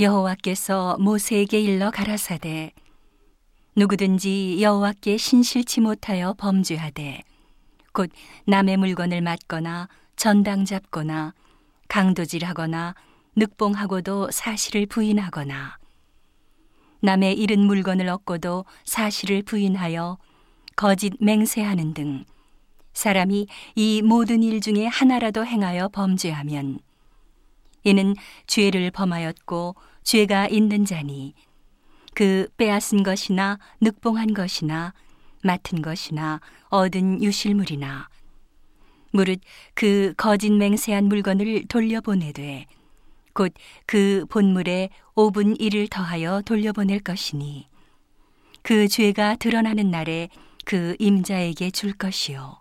여호와께서 모세에게 일러 가라사대 누구든지 여호와께 신실치 못하여 범죄하되 곧 남의 물건을 맞거나 전당 잡거나 강도질하거나 늑봉하고도 사실을 부인하거나 남의 잃은 물건을 얻고도 사실을 부인하여 거짓 맹세하는 등 사람이 이 모든 일 중에 하나라도 행하여 범죄하면 이는 죄를 범하였고 죄가 있는 자니 그 빼앗은 것이나 늑봉한 것이나 맡은 것이나 얻은 유실물이나 무릇 그 거짓 맹세한 물건을 돌려보내되 곧 그 본물에 5분 1을 더하여 돌려보낼 것이니 그 죄가 드러나는 날에 그 임자에게 줄 것이요.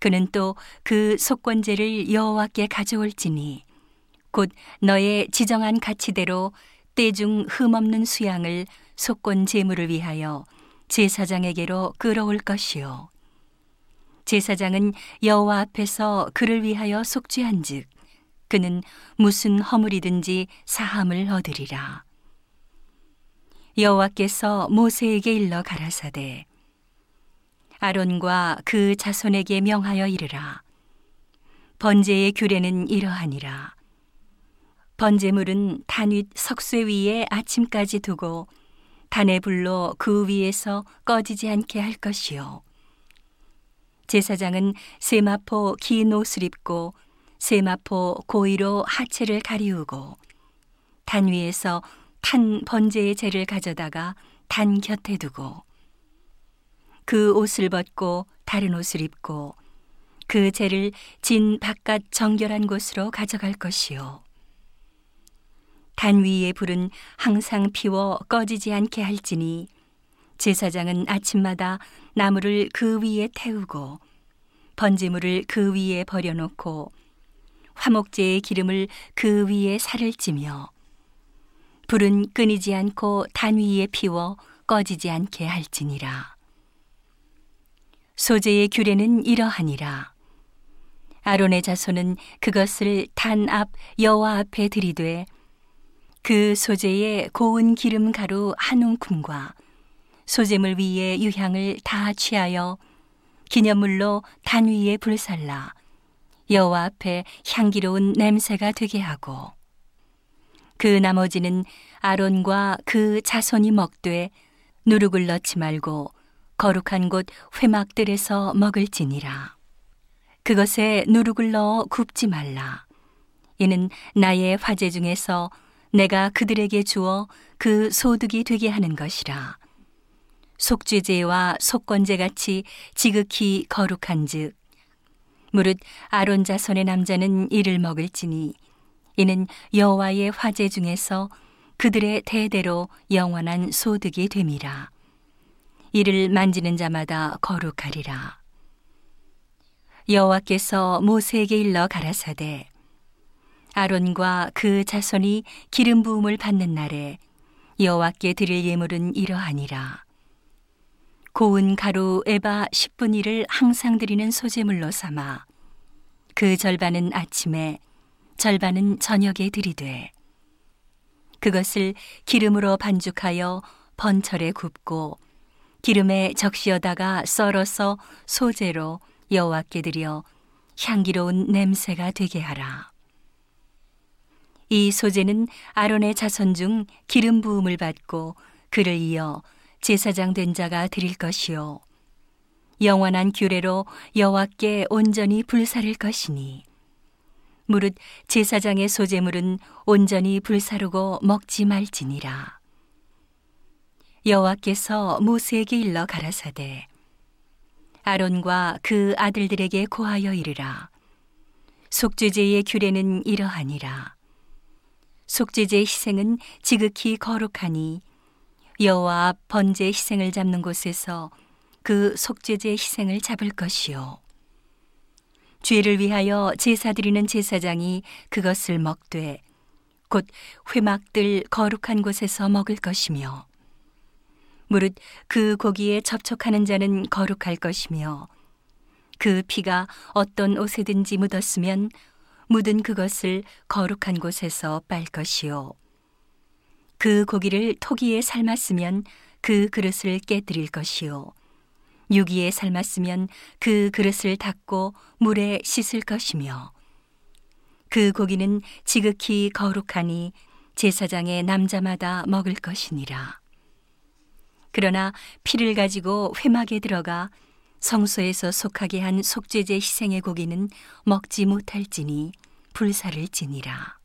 그는 또 그 속권제를 여호와께 가져올지니 곧 너의 지정한 가치대로 때중 흠없는 수양을 속권 제물을 위하여 제사장에게로 끌어올 것이요. 제사장은 여호와 앞에서 그를 위하여 속죄한즉 그는 무슨 허물이든지 사함을 얻으리라. 여호와께서 모세에게 일러 가라사대 아론과 그 자손에게 명하여 이르라. 번제의 규례는 이러하니라 번제물은 단윗 석쇠 위에 아침까지 두고 단의 불로 그 위에서 꺼지지 않게 할 것이요. 제사장은 세마포 긴 옷을 입고 세마포 고의로 하체를 가리우고 단 위에서 탄 번제의 재를 가져다가 단 곁에 두고 그 옷을 벗고 다른 옷을 입고 그 재를 진 바깥 정결한 곳으로 가져갈 것이요. 단 위의 불은 항상 피워 꺼지지 않게 할지니 제사장은 아침마다 나무를 그 위에 태우고 번제물을 그 위에 버려놓고 화목제의 기름을 그 위에 살을 찌며 불은 끊이지 않고 단 위에 피워 꺼지지 않게 할지니라. 소제의 규례는 이러하니라. 아론의 자손은 그것을 단 앞 여호와 앞에 들이되 그 소재에 고운 기름 가루 한 움큼과 소재물 위에 유향을 다 취하여 기념물로 단 위에 불살라 여호와 앞에 향기로운 냄새가 되게 하고 그 나머지는 아론과 그 자손이 먹되 누룩을 넣지 말고 거룩한 곳 회막들에서 먹을지니라. 그것에 누룩을 넣어 굽지 말라. 이는 나의 화제 중에서 내가 그들에게 주어 그 소득이 되게 하는 것이라. 속죄제와 속건제 같이 지극히 거룩한즉 무릇 아론 자손의 남자는 이를 먹을지니 이는 여호와의 화제 중에서 그들의 대대로 영원한 소득이 됨이라. 이를 만지는 자마다 거룩하리라. 여호와께서 모세에게 일러 가라사대 아론과 그 자손이 기름 부음을 받는 날에 여호와께 드릴 예물은 이러하니라. 고운 가루 에바 10분 1을 항상 드리는 소재물로 삼아 그 절반은 아침에 절반은 저녁에 드리되 그것을 기름으로 반죽하여 번철에 굽고 기름에 적시어다가 썰어서 소재로 여호와께 드려 향기로운 냄새가 되게 하라. 이 소재는 아론의 자손 중 기름 부음을 받고 그를 이어 제사장 된 자가 드릴 것이요. 영원한 규례로 여호와께 온전히 불사를 것이니. 무릇 제사장의 소재물은 온전히 불사르고 먹지 말지니라. 여호와께서 모세에게 일러 가라사대 아론과 그 아들들에게 고하여 이르라. 속죄제의 규례는 이러하니라 속죄제 희생은 지극히 거룩하니 여호와 앞 번제 희생을 잡는 곳에서 그 속죄제 희생을 잡을 것이요. 죄를 위하여 제사 드리는 제사장이 그것을 먹되 곧 회막들 거룩한 곳에서 먹을 것이며 무릇 그 고기에 접촉하는 자는 거룩할 것이며 그 피가 어떤 옷에든지 묻었으면 묻은 그것을 거룩한 곳에서 빨 것이요 그 고기를 토기에 삶았으면 그 그릇을 깨뜨릴 것이요 유기에 삶았으면 그 그릇을 닦고 물에 씻을 것이며 그 고기는 지극히 거룩하니 제사장의 남자마다 먹을 것이니라. 그러나 피를 가지고 회막에 들어가 성소에서 속하게 한 속죄제 희생의 고기는 먹지 못할지니 불사를 지니라.